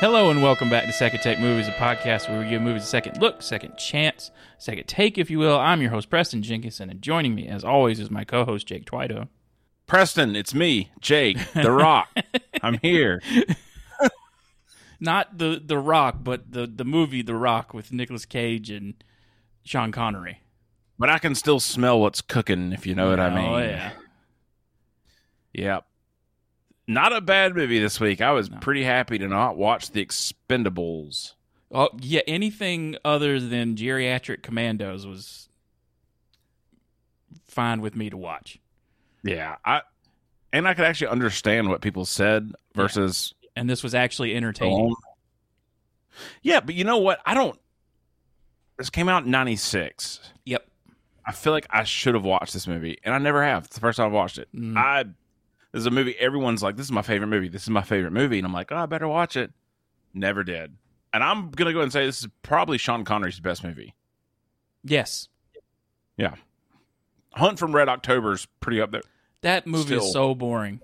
Hello and welcome back to Second Take Movies, a podcast where we give movies a second look, second chance, second take, if you will. I'm your host, Preston Jenkinson, and joining me, as always, is my co host, Jake Tweito. Preston, it's me, Jake, The Rock. I'm here. Not the the Rock, but the the movie The Rock with Nicolas Cage and Sean Connery. But I can still smell what's cooking, if you know what I oh, mean. Oh yeah. Yep. Not a bad movie this week. I was pretty happy to not watch The Expendables. Oh yeah. Anything other than geriatric commandos was fine with me to watch. Yeah, I and I could actually understand what people said versus And this was actually entertaining. Yeah, but you know what? I don't This came out in 96. Yep. I feel like I should have watched this movie, and I never have. It's the first time I've watched it. Mm. I this is a movie everyone's like, "This is my favorite movie. This is my favorite movie," and I'm like, "Oh, I better watch it." Never did, and I'm gonna go and say this is probably Sean Connery's best movie. Yes. Yeah. Hunt from Red October is pretty up there, That movie is so boring.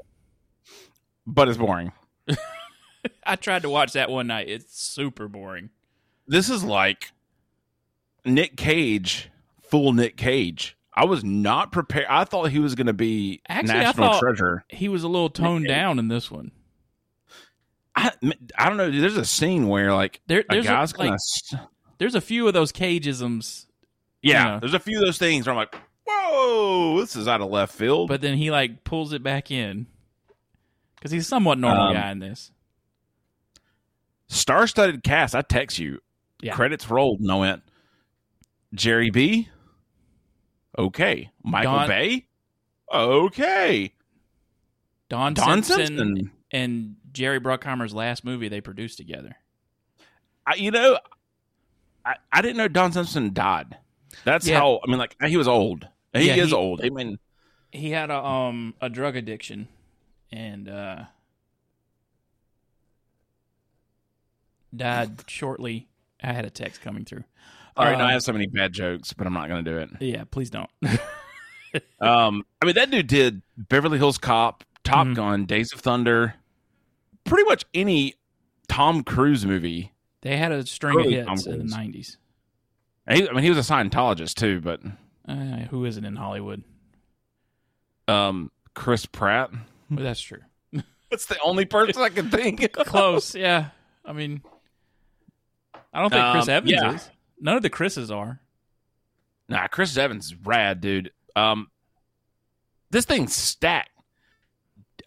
but it's boring. I tried to watch that one night. It's super boring. This is like Nick Cage, full Nick Cage. I was not prepared. I thought he was going to be Actually, national treasure. He was a little toned down in this one. I, I don't know. There's a scene where like There, a there's a, guy's like, gonna. there's a few of those cageisms, Yeah, know. there's a few of those things where I'm like, whoa, this is out of left field. but then he like pulls it back in because he's a somewhat normal Um, guy in this. Star-studded cast. I text you. Yeah. Credits rolled, and I went, Jerry B. Okay, Michael Don- Bay. Okay, Don, Don Simpson, Simpson. and Jerry Bruckheimer's last movie they produced together. I, you know, I, I didn't know Don Simpson died. That's Yeah. how. I mean, like he was old. He Yeah, is he- old. I mean, He had a um a drug addiction, and uh, died shortly. I had a text coming through. All right. Uh, now I have so many bad jokes, but I'm not going to do it. Yeah, please don't. Um, I mean, that dude did Beverly Hills Cop, Top Mhm. Gun, Days of Thunder, pretty much any Tom Cruise movie. They had a string Early of hits in the nineties. He, I mean, he was a Scientologist too, but Uh, who isn't in Hollywood? um, Chris Pratt. Well, that's true. That's the only person I can think. Close, yeah. I mean, I don't think Chris Um, Evans yeah. is. None of the Chris's are. Nah, Chris Evans is rad, dude. Um, this thing's stacked.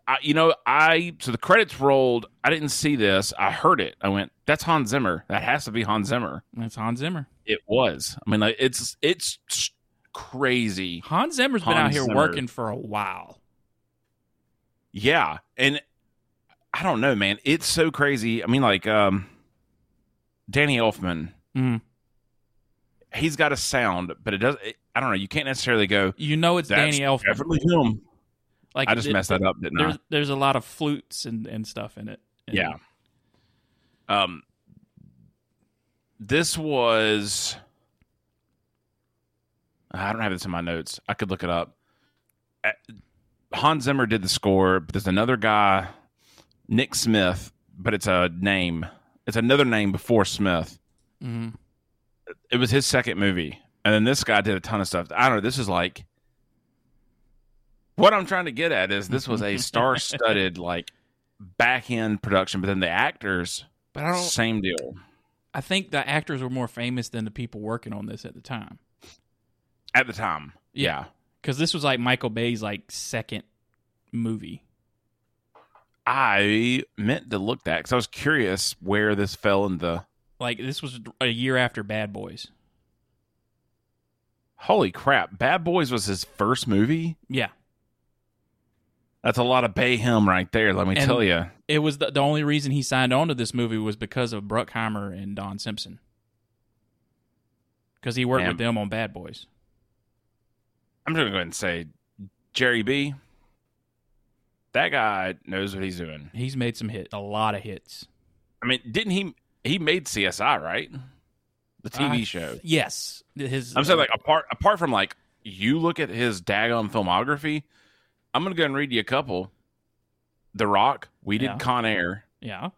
I, you know, I so the credits rolled. I didn't see this. I heard it. I went, "That's Hans Zimmer. That has to be Hans Zimmer." That's Hans Zimmer. It was. I mean, like it's it's crazy. Hans Zimmer's been out here Zimmer. working for a while. Yeah, and I don't know, man. It's so crazy. I mean, like um, Danny Elfman. Mhm. He's got a sound, but it does. It, I don't know. You can't necessarily go. You know it's Danny Elfman. definitely him. Like I just it- messed that up, didn't I? There's there's a lot of flutes and, and stuff in it. And Yeah. Um this was I don't have this in my notes. I could look it up. Hans Zimmer did the score, but there's another guy, Nick Smith, but it's a name. It's another name before Smith. Mhm. It was his second movie. And then this guy did a ton of stuff. I don't know. This is like what I'm trying to get at is this was a star-studded like back end production, but then the actors But I don't. same deal. I think the actors were more famous than the people working on this at the time. At the time. Yeah. Because this was like Michael Bay's like second movie. I meant to look that because I was curious where this fell in the Like this was a year after Bad Boys. holy crap. Bad Boys was his first movie. Yeah. That's a lot of Bay him right there, let me And- tell you. It was the, the only reason he signed on to this movie was because of Bruckheimer and Don Simpson. Because he worked Damn. with them on Bad Boys. I'm just gonna go ahead and say Jerry B. That guy knows what he's doing. He's made some hit, a lot of hits. I mean, didn't he he made CSI, right? The TV I- show. Yes, his. I'm saying like uh, apart apart from like you look at his daggone filmography, I'm gonna go and read you a couple. The Rock, we did Yeah. Con Air, yeah,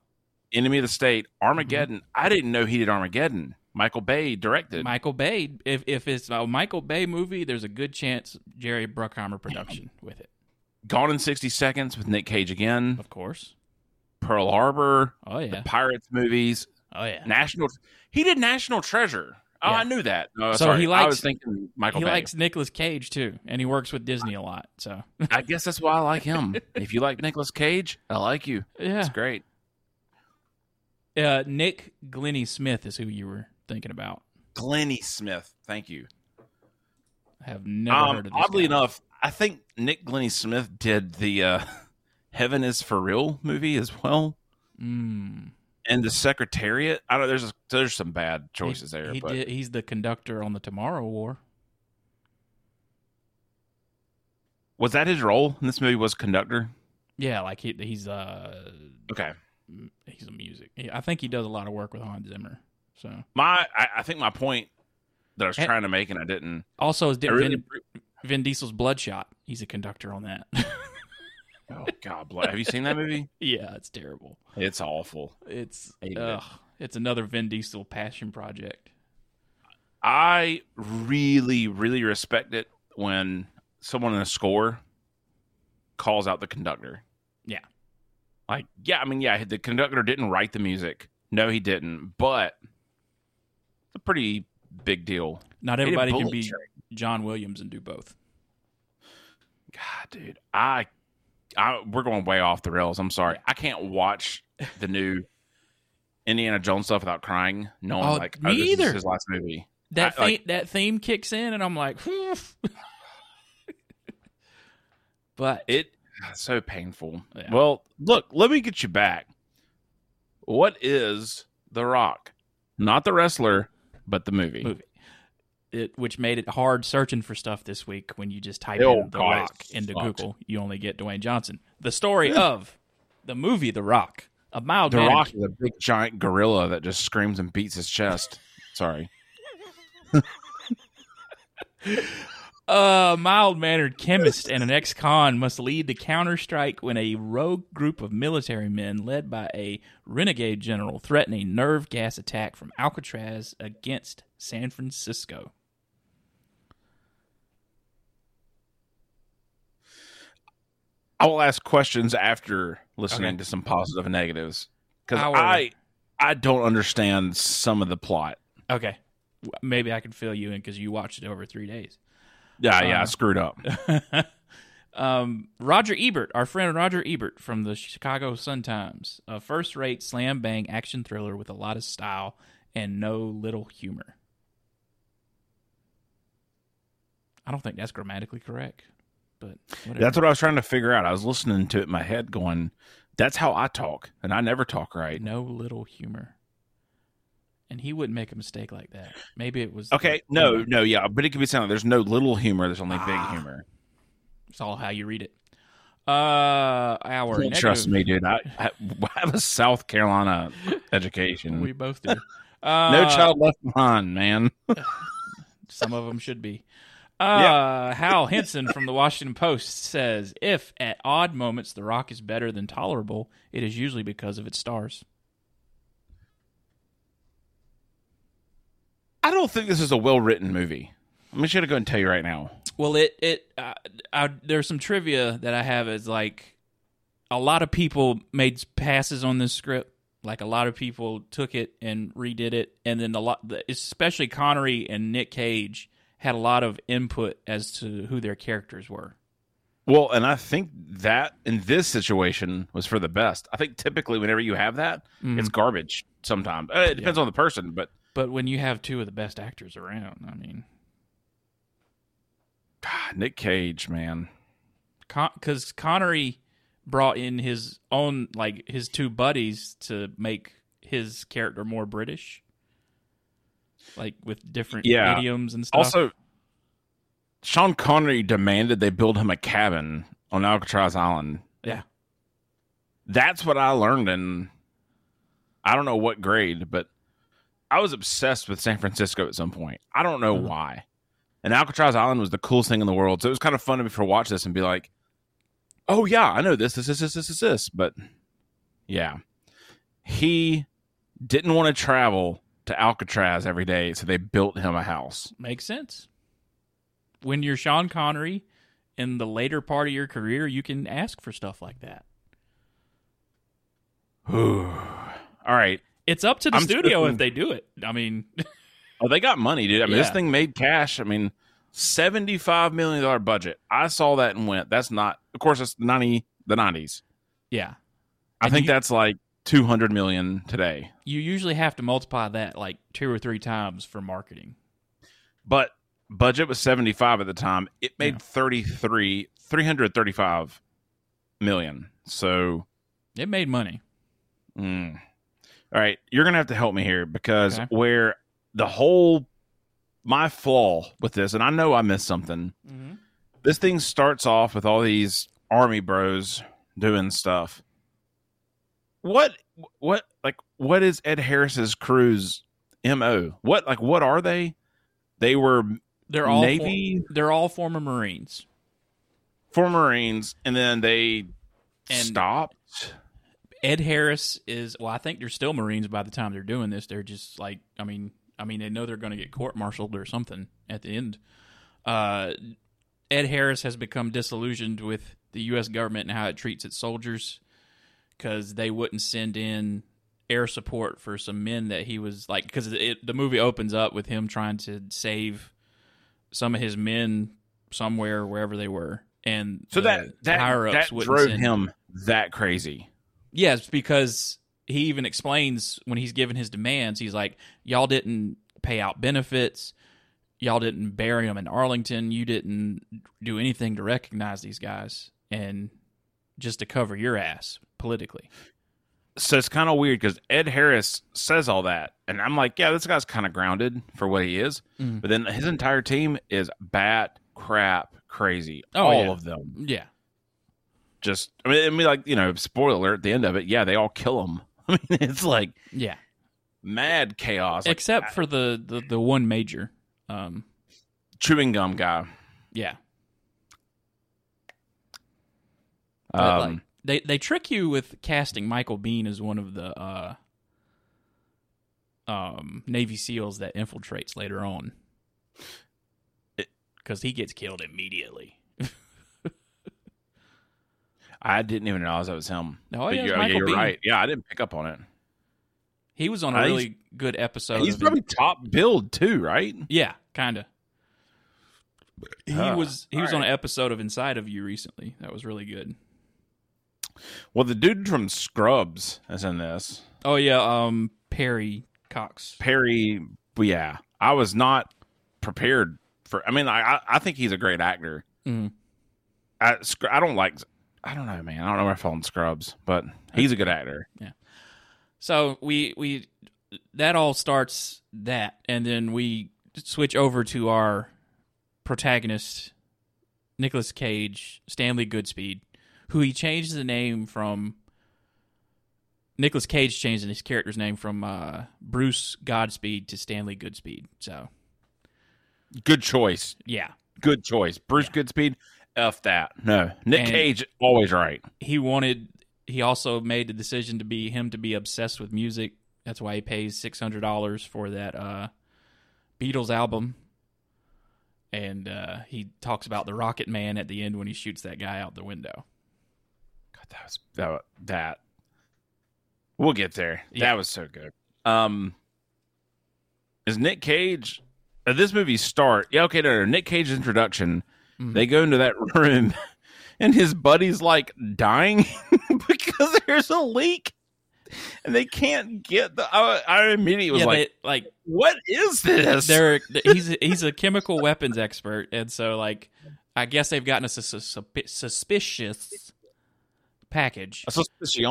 Enemy of the State, Armageddon. Mm-hmm. I didn't know he did Armageddon. Michael Bay directed. Michael Bay. If if it's a Michael Bay movie, there's a good chance Jerry Bruckheimer production with it. Gone in 60 Seconds with Nick Cage again. Of course. Pearl Harbor, Oh yeah. the. Pirates movies, Oh yeah. National. He did National Treasure. Oh, Yeah. I knew that. Oh, So sorry. he I likes- was thinking Michael he Bay. likes Nicolas Cage too, and he works with Disney a lot. So I guess that's why I like him. if you like Nicolas Cage, I like you. yeah. It's great. Uh, Nick Glennie Smith is who you were thinking about. Glennie Smith. Thank you. I have never Um, heard of this. oddly guy. enough, I think Nick Glennie Smith did the uh, Heaven is for Real movie as well. Mm. And the Secretariat. I don't. There's there's some bad He- choices there, He but did, he's the conductor on the Tomorrow War. was that his role in this movie? Was conductor? Yeah, like he, he's uh Okay. he's a music. I think he does a lot of work with Hans Zimmer. So My, I, I think my point that I was Eh. trying to make, and I didn't. also is Vin, really, Vin Diesel's Bloodshot. He's a conductor on that. oh God, blood. Have you seen that movie? yeah, it's terrible. It's awful. It's ugh, it's another Vin Diesel passion project. I really, really respect it when someone in a score calls out the conductor. Yeah. Like, yeah, I mean, yeah, the conductor didn't write the music. No, he didn't. But it's a pretty big deal. Not everybody can be. John Williams and do both. God, dude, I, I, we're going way off the rails. I'm sorry. I can't watch the new Indiana Jones stuff without crying, knowing Oh, like, me oh, either. his last movie. That I- like- theme, that theme kicks in, and I'm like, "Whew." but It so painful. Yeah. Well, look, let me get you back. What is The Rock? Not the wrestler, but the movie. movie. It, which made it hard searching for stuff this week when you just type Oh, in The God, Rock into. Google. You only get Dwayne Johnson. The story of the movie The Rock. A mild The Rock is a big giant gorilla that just screams and beats his chest. Sorry. A mild mannered chemist and an ex con must lead the counterstrike when a rogue group of military men, led by a renegade general, threaten a nerve gas attack from Alcatraz against San Francisco. I will ask questions after listening Okay. to some positive and negatives because I I don't understand some of the plot. Okay. Maybe I can fill you in because you watched it over three days. Yeah, yeah, I Uh, screwed up. um, Roger Ebert, our friend Roger Ebert from the Chicago Sun Times, a first rate slam bang action thriller with a lot of style and no little humor. I don't think that's grammatically correct, but whatever. That's what I was trying to figure out. I was listening to it in my head, going, "That's how I talk, and I never talk right." no little humor. And he wouldn't make a mistake like that. Maybe it was Okay, no, no, yeah, but it could be like there's no little humor. There's only big Ah. humor. It's all how you read it. Uh, our Don't trust me, dude. I, I I have a South Carolina education. We both do. Uh, no child left behind, man. Some of them should be. Uh, Hal Hinson from the Washington Post says if at odd moments The Rock is better than tolerable, it is usually because of its stars. I don't think this is a well written movie. I'm just gonna go and tell you right now. Well, it it uh, I, there's some trivia that I have is like a lot of people made passes on this script. Like a lot of people took it and redid it, and then a lot, especially Connery and Nick Cage, had a lot of input as to who their characters were. Well, and I think that in this situation was for the best. I think typically whenever you have that, Mhm. it's garbage. Sometimes Uh, it depends on the person, but But when you have two of the best actors around, I mean, God, Nick Cage, man. because Connery brought in his own like his two buddies to make his character more British, like with different Yeah. idioms and stuff. Also, Sean Connery demanded they build him a cabin on Alcatraz Island. Yeah. That's what I learned in I don't know what grade, but I was obsessed with San Francisco at some point. I don't know Mhm. why. And Alcatraz Island was the coolest thing in the world. So it was kind of fun to me for watch this and be like, "Oh yeah, I know this, this, this, this, this, this, this." But yeah, he didn't want to travel to Alcatraz every day, so they built him a house. Makes sense. When you're Sean Connery in the later part of your career, you can ask for stuff like that. All right. It's up to the I'm studio certain- if they do it. I mean, Oh, they got money, dude. I mean, this thing made cash. I mean, seventy-five million dollar budget. I saw that and went, "That's not." Of course, it's ninety the nineties. yeah. I And think you- that's like two hundred million today. You usually have to multiply that like two or three times for marketing. But budget was seventy-five at the time. It made Yeah. 33 335 million. So, It made money. mm. all right, you're gonna have to help me here because Okay. where the whole my flaw with this, and I know I missed something. Mm-hmm. this thing starts off with all these army bros doing stuff. What what like what is Ed Harris's crew's MO? What like what are they? They were They're all Navy For, they're all former Marines. former Marines and then they And- stopped. Ed Harris is well, I think they're still Marines by the time they're doing this. They're just like I mean I mean they know they're going to get court martialed or something at the end. Uh, Ed Harris has become disillusioned with the U.S. government and how it treats its soldiers because they wouldn't send in air support for some men that he was like because the movie opens up with him trying to save some of his men somewhere wherever they were and So that that, that drove him that crazy. Yes, because he even explains when he's given his demands, he's like, "Y'all didn't pay out benefits. Y'all didn't bury them in Arlington. You didn't do anything to recognize these guys, and just to cover your ass politically." So it's kind of weird because Ed Harris says all that, and I'm like, yeah, this guy's kind of grounded for what he is. Mhm. But then his entire team is bat crap crazy. Oh, all yeah. of them. Yeah, Just I mean, I mean, like you know, spoiler at the end of it. Yeah, they all kill him. I mean, it's like yeah. mad chaos. Like, Except for the, the the one major, um, chewing gum guy. yeah. Um, like, they they trick you with casting Michael Biehn as one of the uh, um, Navy SEALs that infiltrates later on, because he gets killed immediately. I didn't even realize that was him. Oh, But yeah, you're, Michael you're Biehn. right. Yeah, I didn't pick up on it. He was on a really good episode. He's probably top billed too, right? yeah, kind of. He Huh. was he was on an episode of Inside of You recently. That was really good. Well, the dude from Scrubs is in this. Oh yeah, um, Perry Cox. Perry, yeah, I was not prepared for. I mean, I I, think he's a great actor. Mhm. I I don't like. I don't know, man. I don't know where I fell in Scrubs, but he's a good actor. Yeah. So we we that all starts that, and then we switch over to our protagonist, Nicolas Cage, Stanley Goodspeed, who he changed the name from. Nicolas Cage changed his character's name from uh, Bruce Godspeed to Stanley Goodspeed. So Good choice. yeah, Good choice. Bruce Goodspeed. F that. No, Nick And- Cage always right. he wanted. He also made the decision to be him to be obsessed with music. That's why he pays six hundred dollars for that uh, Beatles album. And uh, he talks about the Rocket Man at the end when he shoots that guy out the window. That was that. that. We'll get there. Yeah. That was so good. Um, is Nick Cage? Uh, this movie start? Yeah, okay. No, no. Nick Cage's introduction. Mhm. They go into that room, and his buddy's like dying because there's a leak, and they can't get the. I, I immediately was yeah, like, they, like "What is this?" they're he's he's a chemical weapons expert, and so like I guess they've gotten a sus- suspicious package. a suspicion.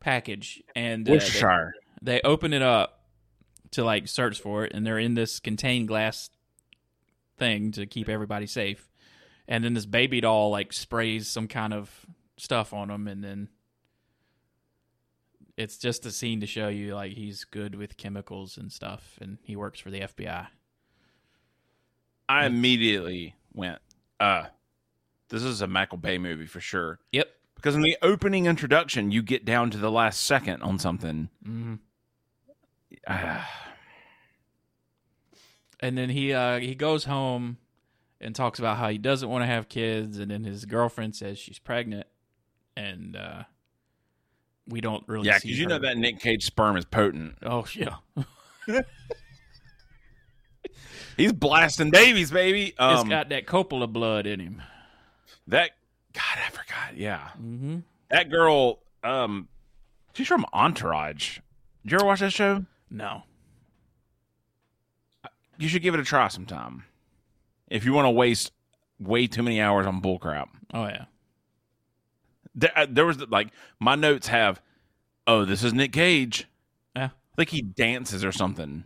Package, and uh, they- they open it up to like search for it and they're in this contained glass thing to keep everybody safe and then this baby doll like sprays some kind of stuff on them and then it's just a scene to show you like he's good with chemicals and stuff and he works for the FBI. I immediately went, "Uh, this is a Michael Bay movie for sure." Yep. Because in the opening introduction, you get down to the last second on something. hmm Ah, And then he uh, he goes home and talks about how he doesn't want to have kids, and then his girlfriend says she's pregnant, and uh, we don't really yeah, because you know that Nick Cage sperm is potent. Oh yeah, He's blasting babies, baby. it's Um, got that Coppola blood in him. That God, I forgot. Yeah, hmm that girl. Um, she's from Entourage. Did you ever watch that show? No, You should give it a try sometime. If you want to waste way too many hours on bullcrap. oh yeah, There, uh, there was like my notes have, oh, this is Nick Cage. yeah. Like he dances or something.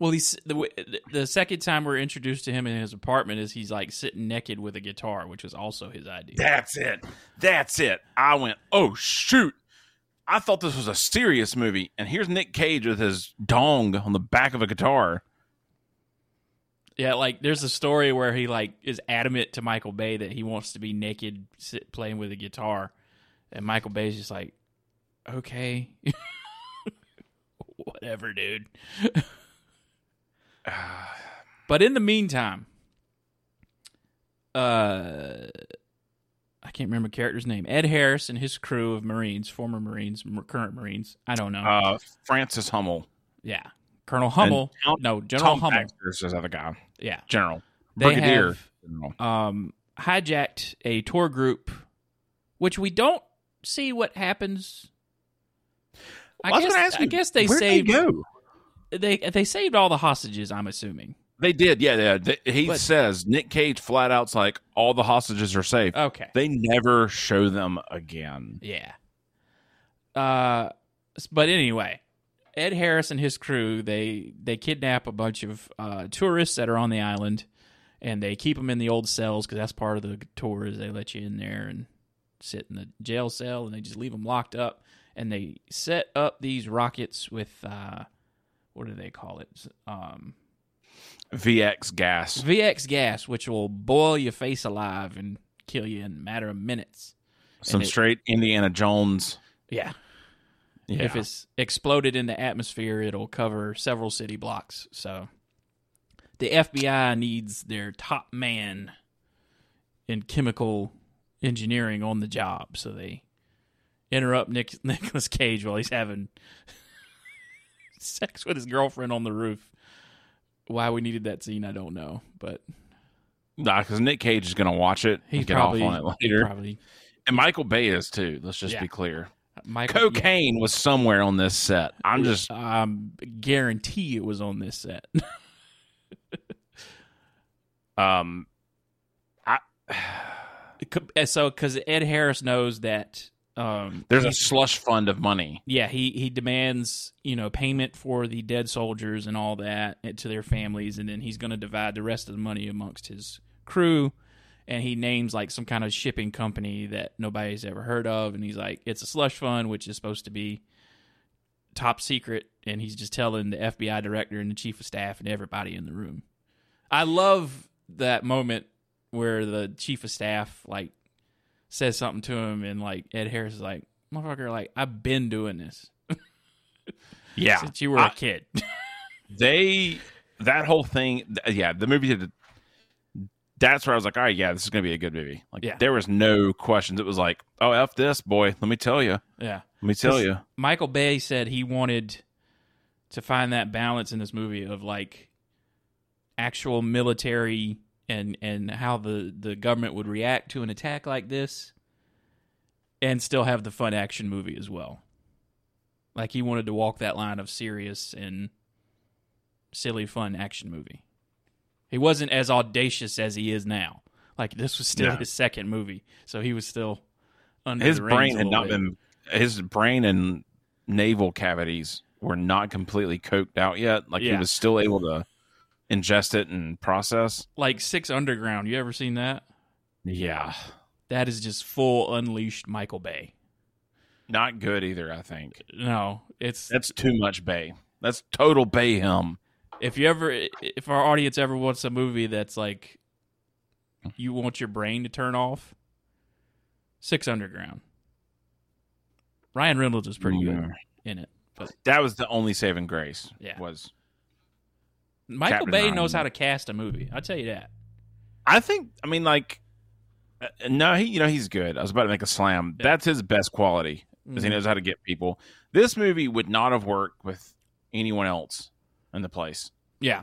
Well, he's the the second time we're introduced to him in his apartment is he's like sitting naked with a guitar, which was also his idea. That's it. That's it. I went, oh shoot. I thought this was a serious movie, and here's Nick Cage with his dong on the back of a guitar. Yeah, like there's a story where he like is adamant to Michael Bay that he wants to be naked sit, playing with a guitar, and Michael Bay's just like, okay, whatever, dude. but in the meantime, uh, I can't remember character's name. Ed Harris and his crew of Marines, former Marines, current Marines. I don't know. Uh, Francis Hummel. yeah, Colonel Hummel. Tom- no, General Tom Hummel. Baxter's the other guy. Yeah, General. They Brigadier. have- General. um, hijacked a tour group, which we don't see what happens. I, Well, was guess, I you, guess they saved They? They they saved all the hostages. I'm assuming. they did, yeah. yeah. They- he But- says Nick Cage flat out's like all the hostages are safe. Okay. They never show them again. Yeah. Uh, but anyway, Ed Harris and his crew they they kidnap a bunch of uh, tourists that are on the island, and they keep them in the old cells because that's part of the tour. Is they let you in there and sit in the jail cell, and they just leave them locked up, and they set up these rockets with uh, what do they call it? Um, VX gas. VX gas, which will boil your face alive and kill you in a matter of minutes. Some it- straight Indiana Jones. Yeah. Yeah. If it's exploded in the atmosphere, it'll cover several city blocks. So the FBI needs their top man in chemical engineering on the job. So they interrupt Nick Nicolas Cage while he's having sex with his girlfriend on the roof. Why we needed that scene, I don't know, but Nah, because Nick Cage is going to watch it he's get probably off on it later. probably And Michael Bay is too. Let's just Yeah. be clear. Michael, Cocaine was somewhere on this set. I'm just I um, guarantee it was on this set. um I so because Ed Harris knows that um, there's a slush fund of money. yeah he he demands you know payment for the dead soldiers and all that eh, to their families, and then he's going to divide the rest of the money amongst his crew. And he names like some kind of shipping company that nobody's ever heard of, and he's like, it's a slush fund, which is supposed to be top secret, and he's just telling the FBI director and the chief of staff and everybody in the room. I love that moment where the chief of staff like says something to him, and like Ed Harris is like, "Motherfucker, like I've been doing this Yeah. since you were I- a kid." They that whole thing th- yeah, the movie did that's where I was like, all right, yeah, this is gonna be a good movie. Like Yeah. there was no questions. It was like, oh f this boy, let me tell you. yeah, Let me tell you. Michael Bay said he wanted to find that balance in this movie of like actual military and and how the the government would react to an attack like this and still have the fun action movie as well. Like he wanted to walk that line of serious and silly fun action movie. He wasn't as audacious as he is now. Like this was still No. his second movie, so he was still under His brain had not bit. been his brain and navel cavities were not completely coked out yet. Like he was still able to ingest it and process. like Six Underground. You ever seen that? Yeah. That is just full unleashed Michael Bay. Not good either, I think. No, it's That's too much Bay. That's total Bay him. if you ever if our audience ever wants a movie that's like you want your brain to turn off, Six Underground. Ryan Reynolds was pretty good Mm. in it. But That was the only saving grace. Yeah. Was Michael Captain Bay Ryan. knows how to cast a movie. I'll tell you that. I think I mean like uh, no, he you know he's good. I was about to make a slam. Yeah. That's his best quality. Because he Mhm. knows how to get people. This movie would not have worked with anyone else in the place. Yeah.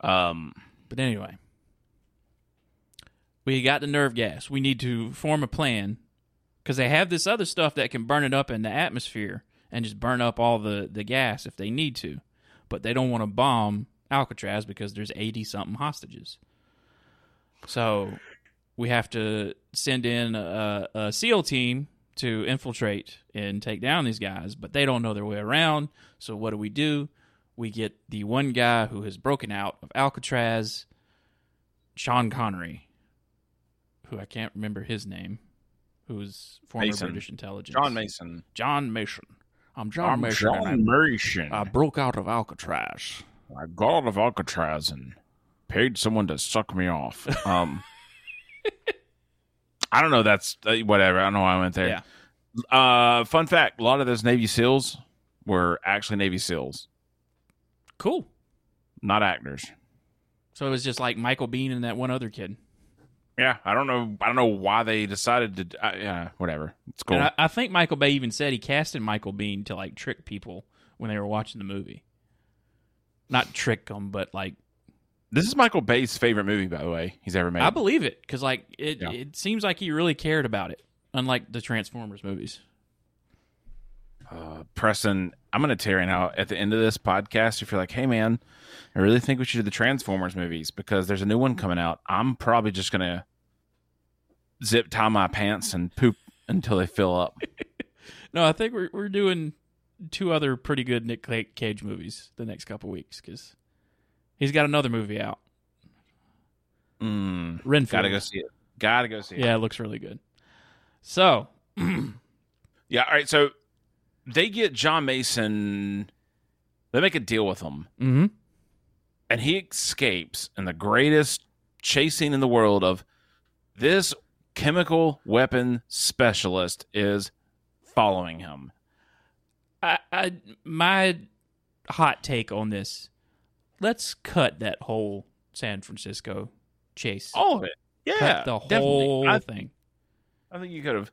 Um But anyway, we got the nerve gas. We need to form a plan because they have this other stuff that can burn it up in the atmosphere and just burn up all the, the gas if they need to. But they don't want to bomb Alcatraz because there's 80 something hostages. So we have to send in a, a SEAL team to infiltrate and take down these guys, but they don't know their way around. So what do we do? We get the one guy who has broken out of Alcatraz, Sean Connery, who I can't remember his name, who's former Mason. British intelligence. John Mason. John Mason. I'm John I'm Mason. John Mason. I, I broke out of Alcatraz. I got out of Alcatraz and paid someone to suck me off. Um, I don't know. That's uh, whatever. I don't know why I went there. Yeah. Uh, fun fact: a lot of those Navy SEALs were actually Navy SEALs, Cool. not actors. So it was just like Michael Biehn and that one other kid. Yeah, I don't know. I don't know why they decided to. Uh, yeah, whatever. It's cool. And I, I think Michael Bay even said he casted Michael Biehn to like trick people when they were watching the movie. Not trick them, but like this is Michael Bay's favorite movie, by the way, he's ever made. I believe it because like it, Yeah. it seems like he really cared about it, unlike the Transformers movies. Uh, Preston, I'm going to tear you out at the end of this podcast, if you're like, hey, man, I really think we should do the Transformers movies because there's a new one coming out, I'm probably just going to zip tie my pants and poop until they fill up. No, I think we're we're doing two other pretty good Nick Cage movies the next couple weeks because he's got another movie out. Mm, Renfield. gotta go see it. Gotta go see it. Yeah, it looks really good. So Yeah. All right. So they get John Mason, they make a deal with him, mhm. and he escapes in the greatest chasing in the world of this chemical weapon specialist is following him. I, I my hot take on this. Let's cut that whole San Francisco chase. All of it. Yeah. cut the definitely. whole I, thing. I think you could have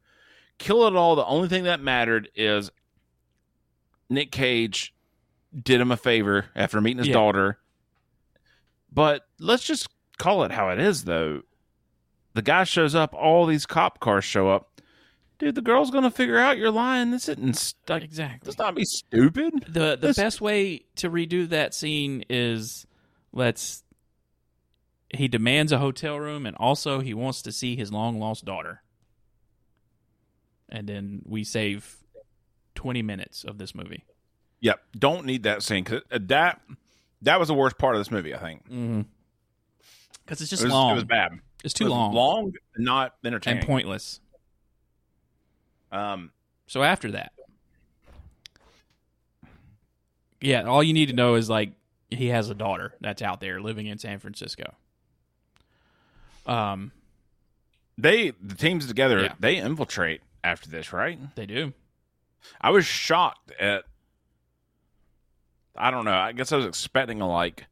killed it all. The only thing that mattered is Nick Cage did him a favor after meeting his Yeah. daughter. But let's just call it how it is, though. The guy shows up, all these cop cars show up. Dude, the girl's gonna figure out you're lying. This isn't like Exactly. let's not be stupid. The the This- best way to redo that scene is let's he demands a hotel room and also he wants to see his long lost daughter. And then we save 20 minutes of this movie. Yep, don't need that scene because that that was the worst part of this movie. I think Mhm. Cuz it's just it was, long. It was bad. It's It too was long, long, not entertaining. and pointless. Um, So after that, yeah, all you need to know is like he has a daughter that's out there living in San Francisco. Um, they the teams together Yeah. they infiltrate after this, right? they do. I was shocked at. I don't know. I guess I was expecting a like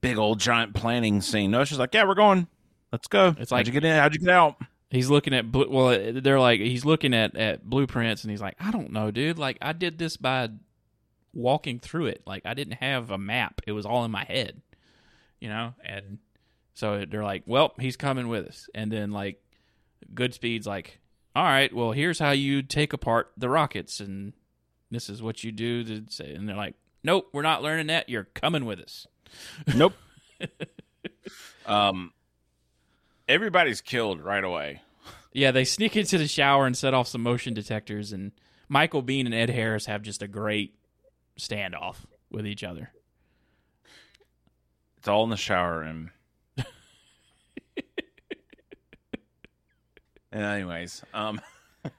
big old giant planning scene. No, it's just like, yeah, we're going. Let's go. It's like, how'd you get in? How'd you get out? He's looking at well, they're like he's looking at at blueprints and he's like, I don't know, dude. Like I did this by walking through it. Like I didn't have a map. It was all in my head, you know. And so they're like, well, he's coming with us. And then like Goodspeed's like, all right, well, here's how you take apart the rockets, and this is what you do. To say. And they're like, nope, we're not learning that. You're coming with us. Nope. um, everybody's killed right away. Yeah, they sneak into the shower and set off some motion detectors, and Michael Biehn and Ed Harris have just a great standoff with each other. It's all in the shower room. And anyways, um,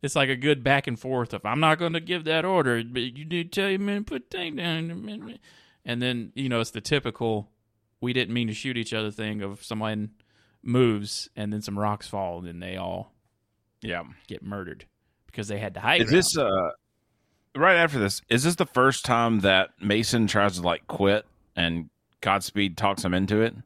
It's like a good back and forth of I'm not going to give that order, but you to tell your men put thing down. And then you know it's the typical we didn't mean to shoot each other thing of someone moves and then some rocks fall and they all Yeah. get murdered because they had to hide. Is this uh right after this? Is this the first time that Mason tries to like quit and Godspeed talks him into it?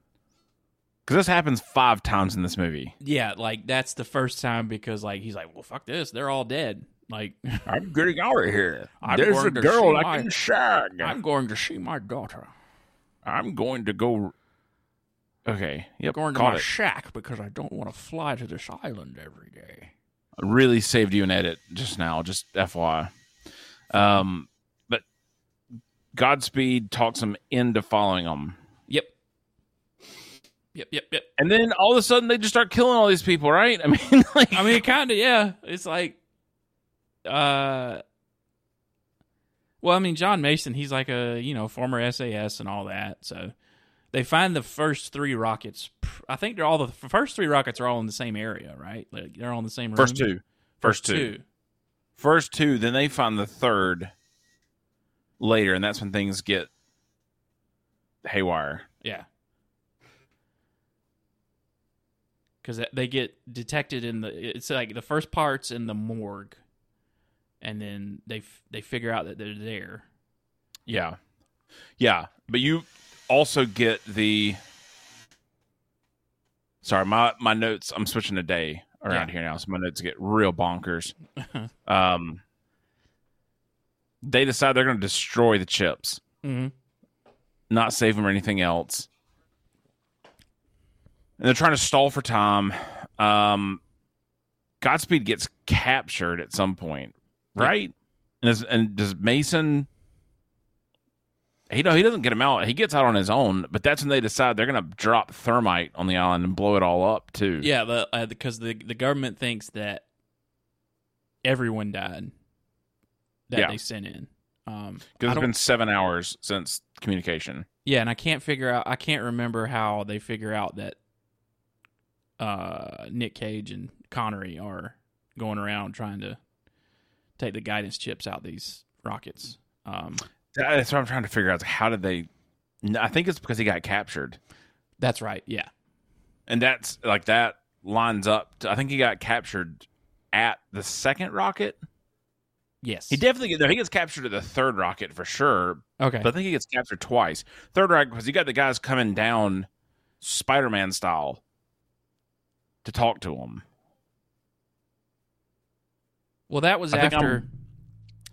Because this happens five times in this movie. Yeah, like that's the first time because like he's like, well, fuck this, they're all dead. Like I'm getting out of here. I'm There's going a to girl I can shag. I'm going to see my daughter. I'm going to go. Okay. Yep. Going to caught my it. shack because I don't want to fly to this island every day. really saved you an edit just now, just FYI. Um, but Godspeed talks him into following him. Yep. Yep, yep, yep. And then all of a sudden they just start killing all these people, right? I mean, like, I mean, kind of, yeah. It's like, uh, well, I mean, John Mason, he's like a you know former SAS and all that. So they find the first three rockets. I think they're all the first three rockets are all in the same area, right? Like they're all in the same room. first two, first two, first two. Then they find the third later, and that's when things get haywire. Yeah. Because they get detected in the. It's like the first part's in the morgue, and then they f- they figure out that they're there. Yeah, yeah. But you also get the. Sorry, my my notes. I'm switching a day around Yeah. here now, so my notes get real bonkers. um, they decide they're going to destroy the chips, Mm-hmm. not save them or anything else, and they're trying to stall for time. Um, Godspeed gets captured at some point, Yeah. right? And, is, and does Mason? He know he doesn't get him out. He gets out on his own, but that's when they decide they're going to drop thermite on the island and blow it all up too. Yeah, the, uh, because the the government thinks that everyone died that Yeah. they sent in. Um, because it's been seven hours since communication. yeah, and I can't figure out. I can't remember how they figure out that uh, Nick Cage and Connery are going around trying to take the guidance chips out these rockets. Um, That's what I'm trying to figure out. How did they? I think it's because he got captured, that's right. Yeah. and that's like that lines up. To, I think he got captured at the second rocket. Yes. He definitely no, he gets captured at the third rocket for sure, okay. but I think he gets captured twice. Third rocket because you got the guys coming down Spider-Man style to talk to him. well, that was I after. I'm-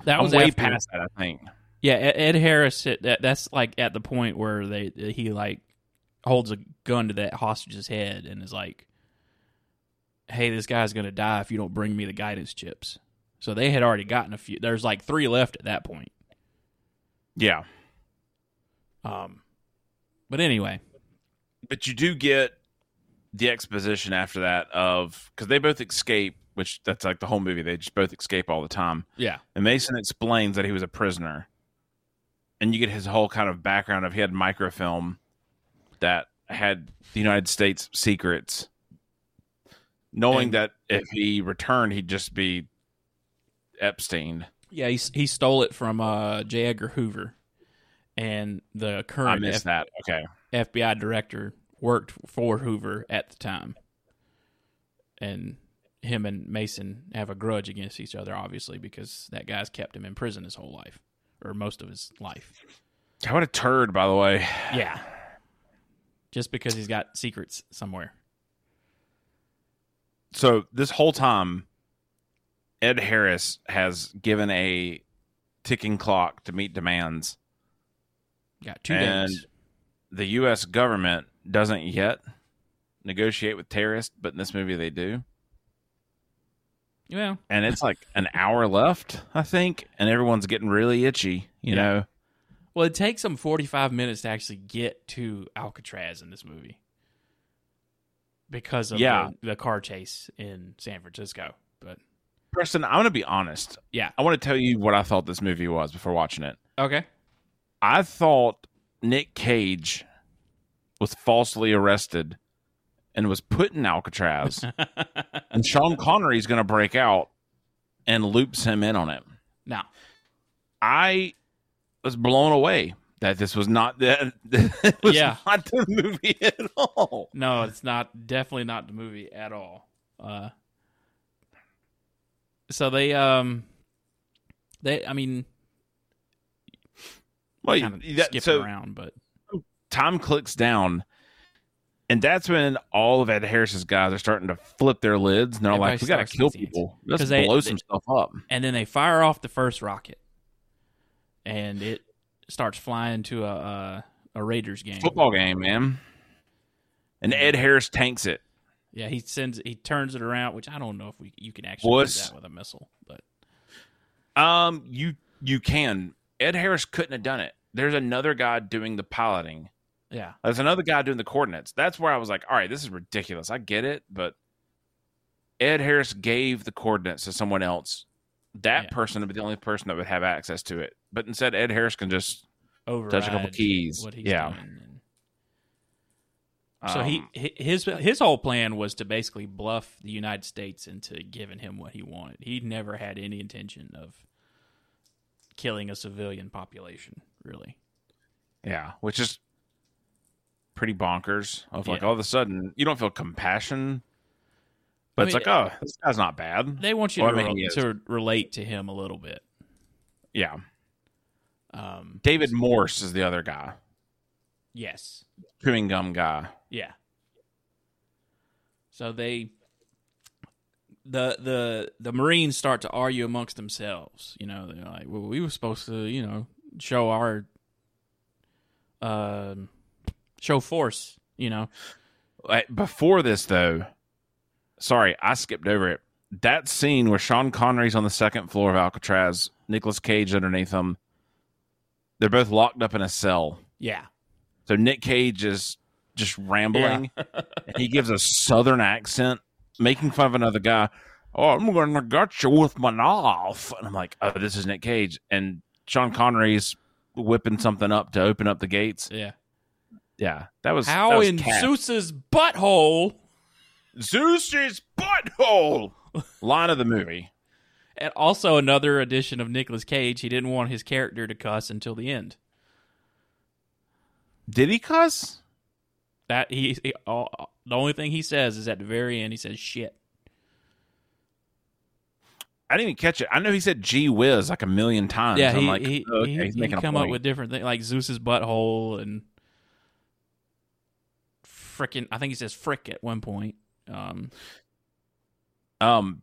that I'm was way after. past that. I think. Yeah, Ed, Ed Harris. hit- That, that's like at the point where they he like holds a gun to that hostage's head and is like, "Hey, this guy's gonna die if you don't bring me the guidance chips." So they had already gotten a few. There's like three left at that point. Yeah, Um, but anyway, but you do get the exposition after that of because they both escape, which that's like the whole movie. They just both escape all the time. yeah, And Mason explains that he was a prisoner, and you get his whole kind of background of he had microfilm that had the United States secrets, knowing And- that if he returned, he'd just be Epstein. yeah. He he stole it from uh, J. Edgar Hoover, and the I current missed F- that. Okay, FBI director worked for Hoover at the time. And him and Mason have a grudge against each other, obviously, because that guy's kept him in prison his whole life, or most of his life. how about a turd? By the way, Yeah. Just because he's got secrets somewhere. so this whole time, Ed Harris has given a ticking clock to meet demands. Got two And- days. the U.S. government doesn't yet negotiate with terrorists, but in this movie they do. Yeah. And it's like an hour left, I think, and everyone's getting really itchy. You Yeah. know, well, it takes them 45 minutes to actually get to Alcatraz in this movie because of Yeah. the, the car chase in San Francisco. But Preston, I'm going to be honest. yeah. I want to tell you what I thought this movie was before watching it. Okay. I thought Nick Cage was falsely arrested and was put in Alcatraz, and Sean Connery's going to break out and loops him in on it. now, I was blown away that this was not that it was Yeah. not the movie at all. No, it's not. Definitely not the movie at all. Uh, so they um they I mean Well, you- that- skipping so around, but time clicks down, and that's when all of Ed Harris's guys are starting to flip their lids, and they're Everybody like, "We got to kill people. Let's they- blow they- some stuff up." and then they fire off the first rocket, and it starts flying to a a, a Raiders game. Football game, man. And Ed Harris tanks it. Yeah, he sends he turns it around, which I don't know if we you can actually Was- do that with a missile, but Um, you you can. Ed Harris couldn't have done it. There's another guy doing the piloting. Yeah, There's another guy doing the coordinates. That's where I was like, all right, this is ridiculous. I get it, but Ed Harris gave the coordinates to someone else. That Yeah. person would be the only person that would have access to it. But instead, Ed Harris can just override touch a couple keys. what he's yeah. doing. So he Um, hi- his his whole plan was to basically bluff the United States into giving him what he wanted. He never had any intention of killing a civilian population, really. Yeah, which is pretty bonkers. Of like Yeah. all of a sudden you don't feel compassion, but I it's like, oh, this guy's not bad. They want you Well, to, I mean, re- to relate to him a little bit. Yeah, Um, David Morse is the other guy, yes, chewing gum guy. yeah. So they, the the the Marines start to argue amongst themselves. You know, they're like, "Well, we were supposed to, you know, show our, um, show force." You know, uh, Before this, though, sorry, I skipped over it. That scene where Sean Connery's on the second floor of Alcatraz, Nicolas Cage underneath him. They're both locked up in a cell. yeah, So Nick Cage is just rambling. and he gives a southern accent, making fun of another guy. Oh, I'm gonna gut you with my knife. And I'm like, oh, this is Nick Cage. And Sean Connery's whipping something up to open up the gates. yeah. Yeah, that was How that was in cat. Zeus's butthole? Zeus's butthole. Line of the movie. And also another addition of Nicolas Cage. He didn't want his character to cuss until the end. Did he cuss? That he, he all, the only thing he says is at the very end. He says shit. I didn't even catch it. I know he said "gee whiz" like a million times. yeah, I'm he like, he, oh, okay, he, he's he making a come up with different things like Zeus's butthole and frickin' I think he says frick at one point. Um, Um,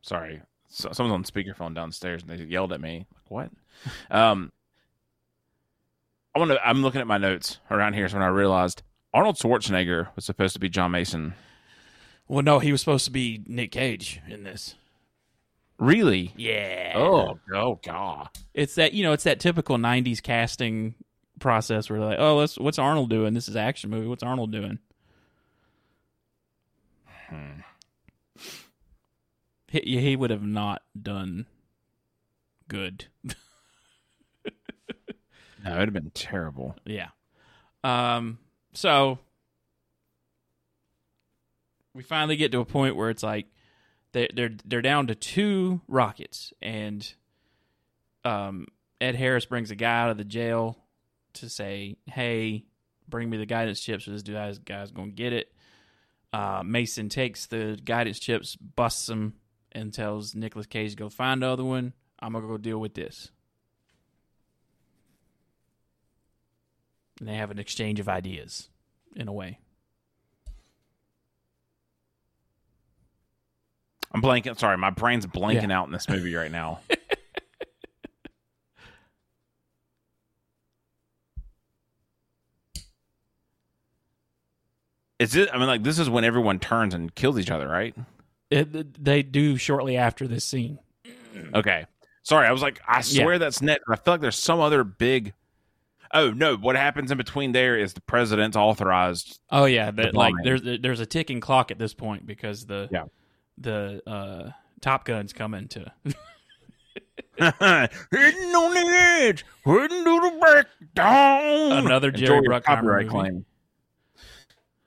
sorry, so, someone's on speakerphone downstairs and they yelled at me. Like what? um, I want to. I'm looking at my notes around here, so when I realized Arnold Schwarzenegger was supposed to be John Mason. well, no, he was supposed to be Nick Cage in this. Really? Yeah. Oh, oh, god. it's that you know it's that typical '90s casting process where they're like, oh, let's what's Arnold doing? This is an action movie. What's Arnold doing? Hmm. He, he would have not done good. No, it'd have been terrible. Yeah. Um. So we finally get to a point where it's like they they're they're down to two rockets, and um Ed Harris brings a guy out of the jail to say, "Hey, bring me the guidance chips. Or this guy's guy's gonna get it." Uh, Mason takes the guidance chips, busts them, and tells Nicolas Cage to go find the other one. I'm gonna go deal with this. and they have an exchange of ideas in a way. I'm blanking. Sorry, my brain's blanking out in this movie right now. Is it? I mean, like this is when everyone turns and kills each other, right? It, they do shortly after this scene. Okay. Sorry, I was like, I swear that's next. I feel like there's some other big. Oh no! What happens in between there is the president's authorized. Oh yeah, that, like there's there's a ticking clock at this point because the Yeah. The uh, Top Gun's coming to. Hidden on the edge, hidden to the breakdown. Another Jerry Bruckheimer copyright movie. claim.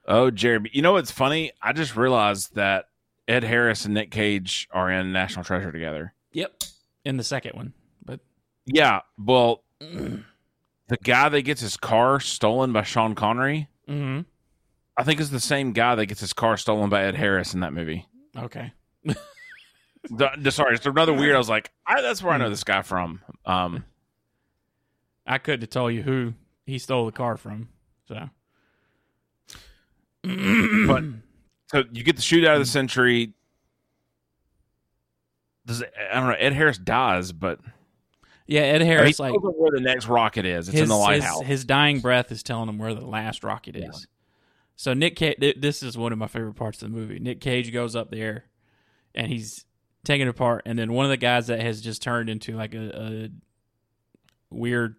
Oh, Jerry! You know what's funny? I just realized that Ed Harris and Nick Cage are in National Treasure together. Yep. In the second one, but Yeah, well, the guy that gets his car stolen by Sean Connery, Mm-hmm. I think is the same guy that gets his car stolen by Ed Harris in that movie. Okay. The, the- sorry, it's another weird. I was like, I, that's where I know this guy from. Um, I couldn't tell you who he stole the car from. So. but so you get the shootout of the century. Does it, I don't know? Ed Harris dies, but Yeah, Ed Harris like tells him where the next rocket is. It's his, in the his, lighthouse. his dying breath is telling him where the last rocket is. So Nick Cage, this is one of my favorite parts of the movie. Nick Cage goes up there, and he's taking it apart, and then one of the guys that has just turned into like a, a weird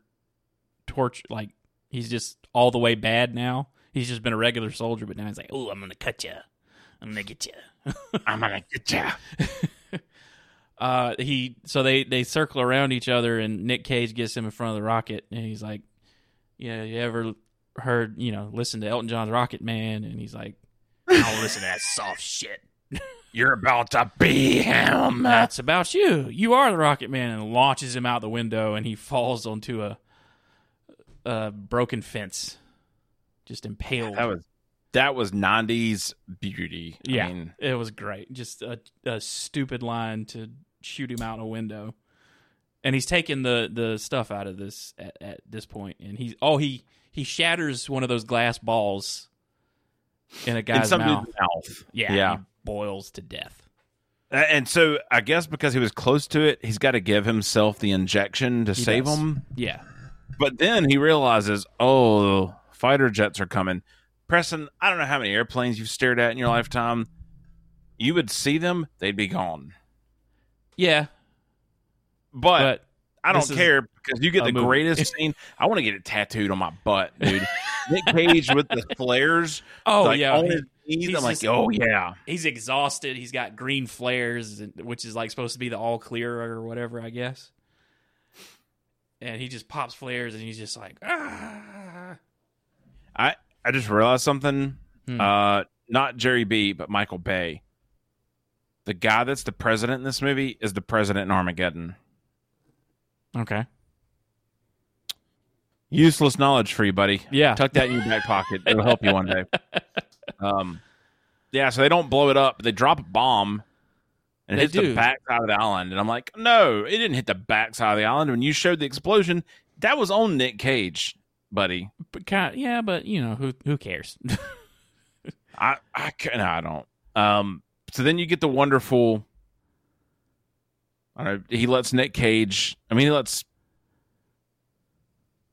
torch, like he's just all the way bad now. He's just been a regular soldier, but now he's like, "Oh, I'm gonna cut you. I'm gonna get you." I'm gonna get ya. uh he so they they circle around each other and Nick Cage gets him in front of the rocket and he's like yeah you ever heard you know listen to Elton John's Rocket Man and he's like I don't listen to that soft shit. You're about to be him. that's about you. You are the Rocket Man and launches him out the window and he falls onto a a broken fence just impaled. That was that was '90s beauty. yeah I mean, it was great. Just a, a stupid line to shoot him out a window and he's taking the the stuff out of this at, at this point and he's oh he he shatters one of those glass balls in a guy's some mouth mouth. yeah yeah. he boils to death And so I guess because he was close to it, he's got to give himself the injection to He save does. him. yeah But then he realizes, oh, fighter jets are coming. Preston, I don't know how many airplanes you've stared at in your lifetime. You would see them, they'd be gone. yeah But, but I don't care because you get the movie. greatest scene. I want to get it tattooed on my butt, dude. Nick Cage with the flares. oh like, yeah on he- his knees. he's I'm like, oh yeah. he's exhausted he's got green flares which is like supposed to be the all clear or whatever I guess and he just pops flares and he's just like ah I I just realized something. Hmm. Uh, not Jerry B, but Michael Bay. The guy that's the president in this movie is the president in Armageddon. Okay Useless knowledge for you, buddy. yeah Tuck that in your back pocket. It'll help you one day. Um, yeah, so they don't blow it up. They drop a bomb and it They hits do. the back side of the island. And I'm like, no, it didn't hit the back side of the island. When you showed the explosion, that was on Nick Cage, buddy. But yeah, but you know who who cares? I I can I don't. Um, so then you get the wonderful. I don't know. He lets Nick Cage. I mean, he lets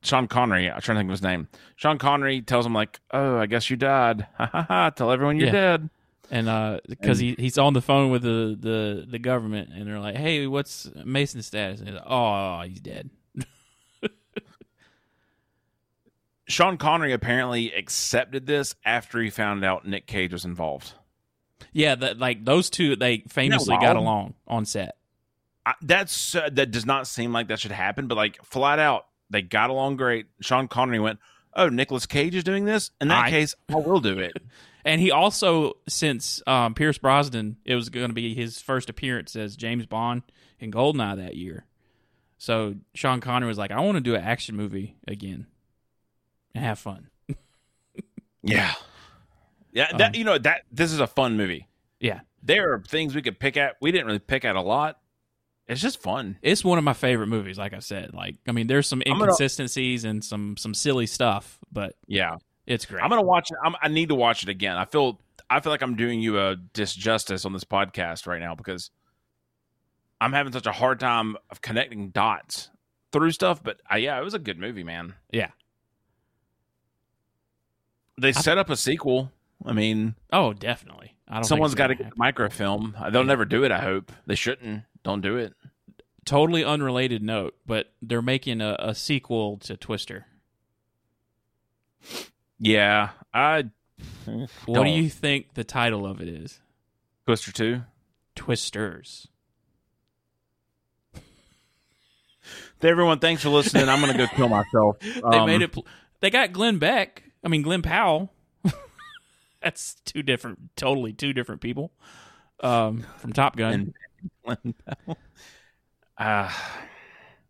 Sean Connery. I'm trying to think of his name. Sean Connery tells him like, "Oh, I guess you died. Ha ha ha! Tell everyone you're Yeah. dead." and uh, because he he's on the phone with the the the government, and they're like, "Hey, what's Mason's status?" And he's like, "Oh, he's dead." Sean Connery apparently accepted this after he found out Nick Cage was involved. Yeah, that like those two, they famously got along on set. I, that's uh, that does not seem like that should happen, but like flat out, they got along great. Sean Connery went, "Oh, Nicolas Cage is doing this. In that I- case, I will do it." And he also, since um, Pierce Brosnan, it was going to be his first appearance as James Bond in Goldeneye that year. So Sean Connery was like, "I want to do an action movie again and have fun." Yeah. Yeah, that Um, you know that this is a fun movie. Yeah, There are things we could pick at. We didn't really pick at a lot. It's just fun. it's one of my favorite movies. Like I said, like I mean, there's some I'm gonna- inconsistencies and some some silly stuff, but Yeah. it's great. I'm gonna watch it. I'm, I need to watch it again. I feel I feel like I'm doing you a disjustice on this podcast right now because I'm having such a hard time of connecting dots through stuff. But uh, yeah, it was a good movie, man. yeah. They set up a sequel. I mean, Oh, definitely. I don't. someone's got to get the microfilm. They'll never do it. I hope they shouldn't. Don't do it. Totally unrelated note, but they're making a, a sequel to Twister. Yeah, I What Don't. do you think the title of it is? Twister two. Twisters. Everyone, thanks for listening. I'm gonna go kill myself. They Um, made it. Pl- they got Glenn Beck. I mean Glenn Powell. That's two different, totally two different people. Um, from Top Gun. And- Uh,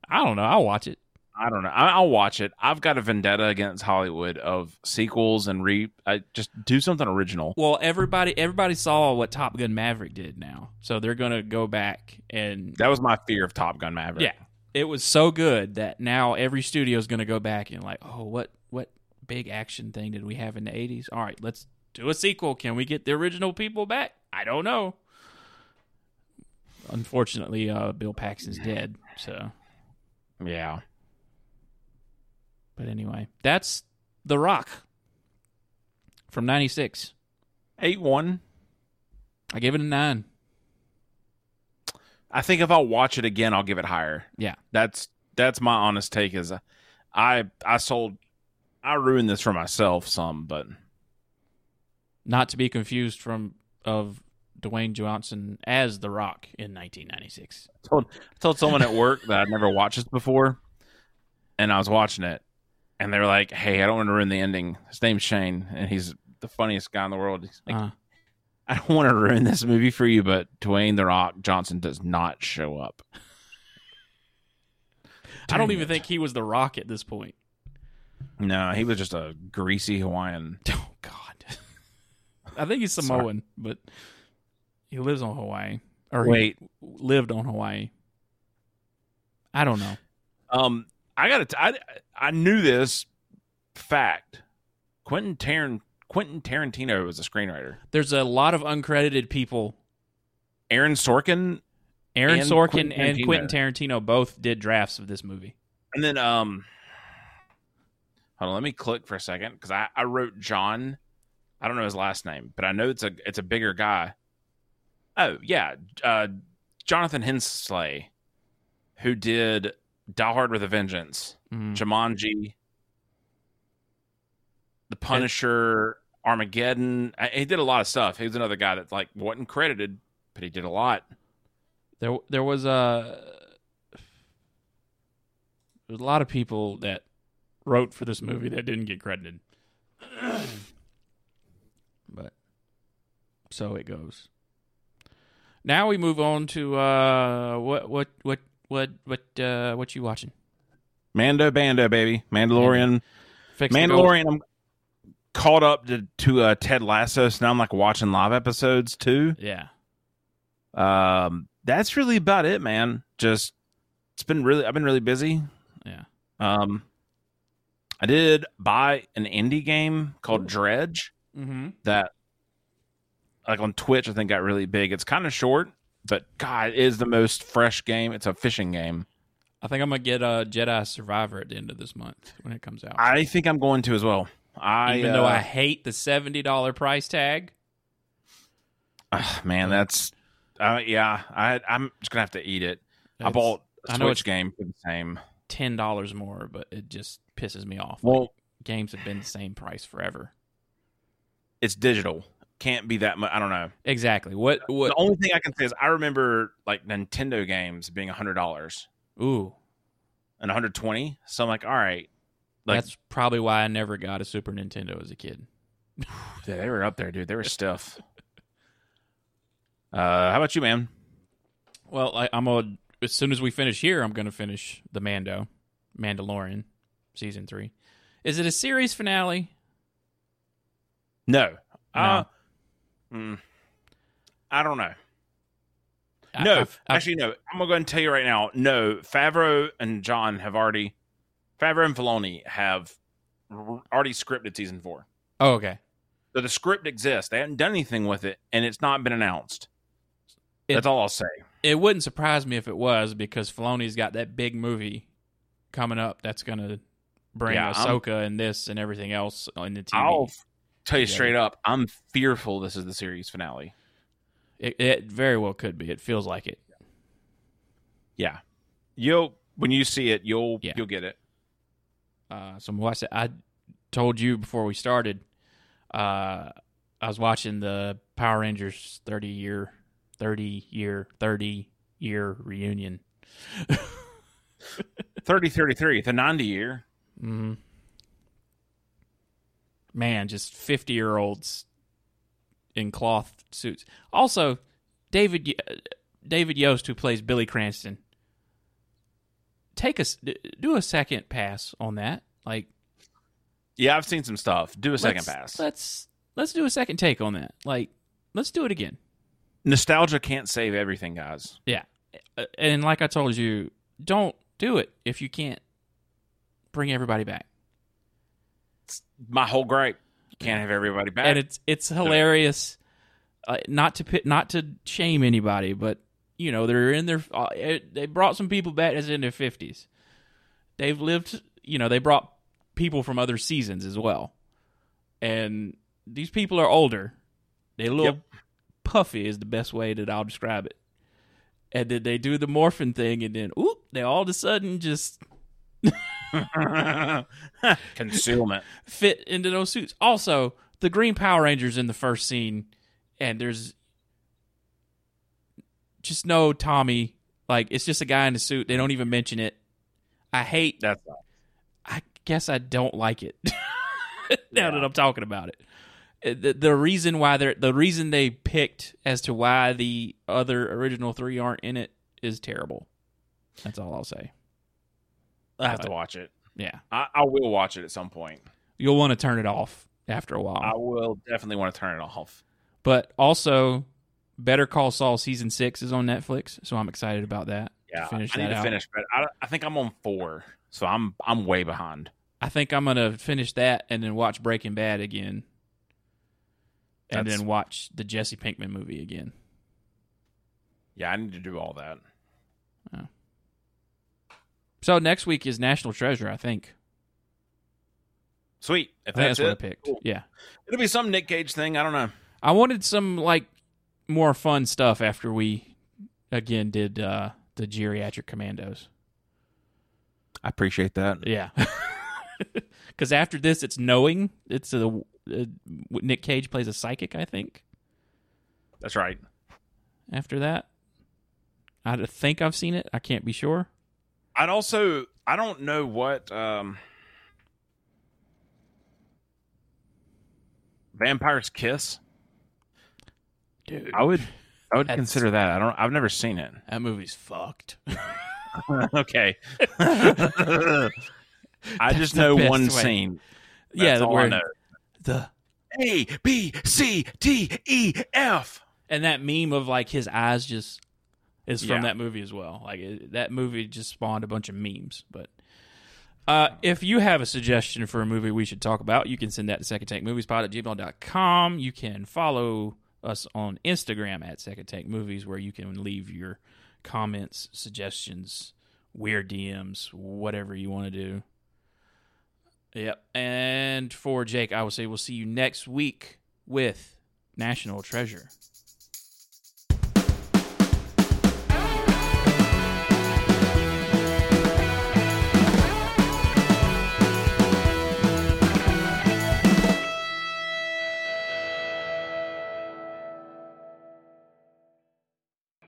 I don't know. I'll watch it. I don't know. I, I'll watch it. I've got a vendetta against Hollywood of sequels and re. I just do something original. Well, everybody everybody saw what Top Gun Maverick did now, so they're gonna go back and That was my fear of Top Gun Maverick. yeah, it was so good that now every studio is gonna go back and like, oh, what what big action thing did we have in the eighties? All right, let's do a sequel. Can we get the original people back? I don't know. Unfortunately, uh, Bill Paxton's dead. So, yeah. but anyway, that's The Rock from '96. Eight one. I give it a nine. I think if I'll watch it again, I'll give it higher. Yeah. That's that's my honest take. Is I I sold I ruined this for myself some, but not to be confused from of Dwayne Johnson as The Rock in 1996. I told I told someone at work that I'd never watched this before, and I was watching it, and they were like, "Hey, I don't want to ruin the ending." His name's Shane, and he's the funniest guy in the world. He's like, Uh, I don't want to ruin this movie for you, but Dwayne the Rock Johnson does not show up. I don't even it. think he was The Rock at this point. No, he was just a greasy Hawaiian. Oh God, I think he's Samoan, but he lives on Hawaii. Or Wait. he lived on Hawaii. I don't know. Um, I got to. I I knew this fact. Quentin Taran Quentin Tarantino was a screenwriter. There's a lot of uncredited people. Aaron Sorkin, Aaron And Sorkin Quentin and Tarantino. Quentin Tarantino both did drafts of this movie. and then um, hold on. Let me click for a second because I I wrote John. I don't know his last name, but I know it's a it's a bigger guy. Oh yeah, uh, Jonathan Hensleigh, who did Die Hard with a Vengeance. Mhm. Jumanji, The Punisher, Armageddon. I, he did a lot of stuff. He was another guy that like wasn't credited, but he did a lot. There, there was a there's a lot of people that wrote for this movie that didn't get credited. but so it goes. Now we move on to uh, what what what what what uh, what you watching? Mando Bando, baby, Mandalorian, Fix Mandalorian. I'm caught up to, to uh, Ted Lasso, so now I'm like watching live episodes too. Yeah, Um, that's really about it, man. Just it's been really. I've been really busy. yeah. Um, I did buy an indie game called Dredge. Mm-hmm. that like on Twitch I think got really big. It's kind of short, but God, it is the most fresh game. It's a fishing game. I think I'm gonna get a Jedi Survivor at the end of this month when it comes out. I think I'm going to as well. I Even though uh, I hate the seventy dollar price tag. ah, man, that's uh, yeah. I I'm just gonna have to eat it. I bought a I know Switch game for the same. ten dollars more, but it just pisses me off. Well, Like, games have been the same price forever. it's digital. Can't be that much. I don't know. Exactly. What? What? The only thing I can say is I remember like Nintendo games being a hundred dollars Ooh, and 120. So I'm like, all right, like that's probably why I never got a Super Nintendo as a kid. yeah, they were up there, dude. They were stiff. Uh, how about you, man? Well, I, I'm a. As soon as we finish here, I'm going to finish the Mando, Mandalorian, season three. Is it a series finale? No. No. Uh, mm, I don't know. I- No, I've- I've- actually, no. I'm gonna go ahead and tell you right now. No, Favreau and John have already, Favreau and Filoni have already scripted season four. oh, okay. So the script exists. They haven't done anything with it, and it's not been announced. It- That's all I'll say. It wouldn't surprise me if it was because Filoni's got that big movie coming up that's going to bring Yeah, I'm- Ahsoka and this and everything else on the TV. I'll tell you straight up. I'm fearful this is the series finale. It, it very well could be. It feels like it. Yeah, you'll when you see it, you'll Yeah. you'll get it. Uh, so I said, I told you before we started. Uh, I was watching the Power Rangers thirty year, thirty year, thirty year reunion. 30 33, the 90 year. hmm Man, just fifty year olds in cloth suits. Also, David David Yost, who plays Billy Cranston, take a s- do a second pass on that. Like Yeah, I've seen some stuff. Do a second pass. Let's let's do a second take on that. Like let's do it again. Nostalgia can't save everything, guys. Yeah. And like I told you, don't do it if you can't bring everybody back. My whole gripe. You can't have everybody back. And it's it's hilarious. Uh, not to pit, not to shame anybody, but you know they're in their. Uh, it- they brought some people back that's in their fifties. They've lived. You know they brought people from other seasons as well, and these people are older. They look Yep. puffy is the best way that I'll describe it. And then they do the morphin thing, and then oop, they all of a sudden just Concealment. fit into those suits. Also, the Green Power Rangers in the first scene, and there's just no Tommy. Like it's just a guy in a suit. They don't even mention it. I hate. That's I guess I don't like it. now Yeah. that I'm talking about it, Uh, the, the reason why they're the reason they picked as to why the other original three aren't in it is terrible. That's all I'll say. I have to watch it. Yeah, I, I will watch it at some point. you'll want to turn it off after a while. I will definitely want to turn it off. But also, Better Call Saul season six is on Netflix, so I'm excited about that. Yeah, finish I need that to out. finish, but I, I think I'm on four, so I'm I'm way behind. I think I'm gonna finish that and then watch Breaking Bad again, and That's- then watch the Jesse Pinkman movie again. Yeah, I need to do all that. Oh. So next week is National Treasure, I think. Sweet. If that's, that's, what I picked. cool. Yeah, it'll be some Nick Cage thing. I don't know. I wanted some like more fun stuff after we again did uh, the geriatric commandos. I appreciate that. Yeah. Because after this, it's knowing. It's a, a Nick Cage plays a psychic, I think. That's right. After that, I think I've seen it. I can't be sure. I'd also I don't know what um Vampire's Kiss. Dude, I would I would consider that. I don't I've never seen it. that movie's fucked. okay. I just know one way. scene. yeah, That's where I know. the A B C D E F. and that meme of like his eyes just is from Yeah. that movie as well. Like it, that movie just spawned a bunch of memes. But uh, if you have a suggestion for a movie we should talk about, you can send that to second take moviespot at gmail.com. You can follow us on Instagram at second take movies where you can leave your comments, suggestions, weird DMs, whatever you want to do. Yep. And for Jake, I will say we'll see you next week with National Treasure.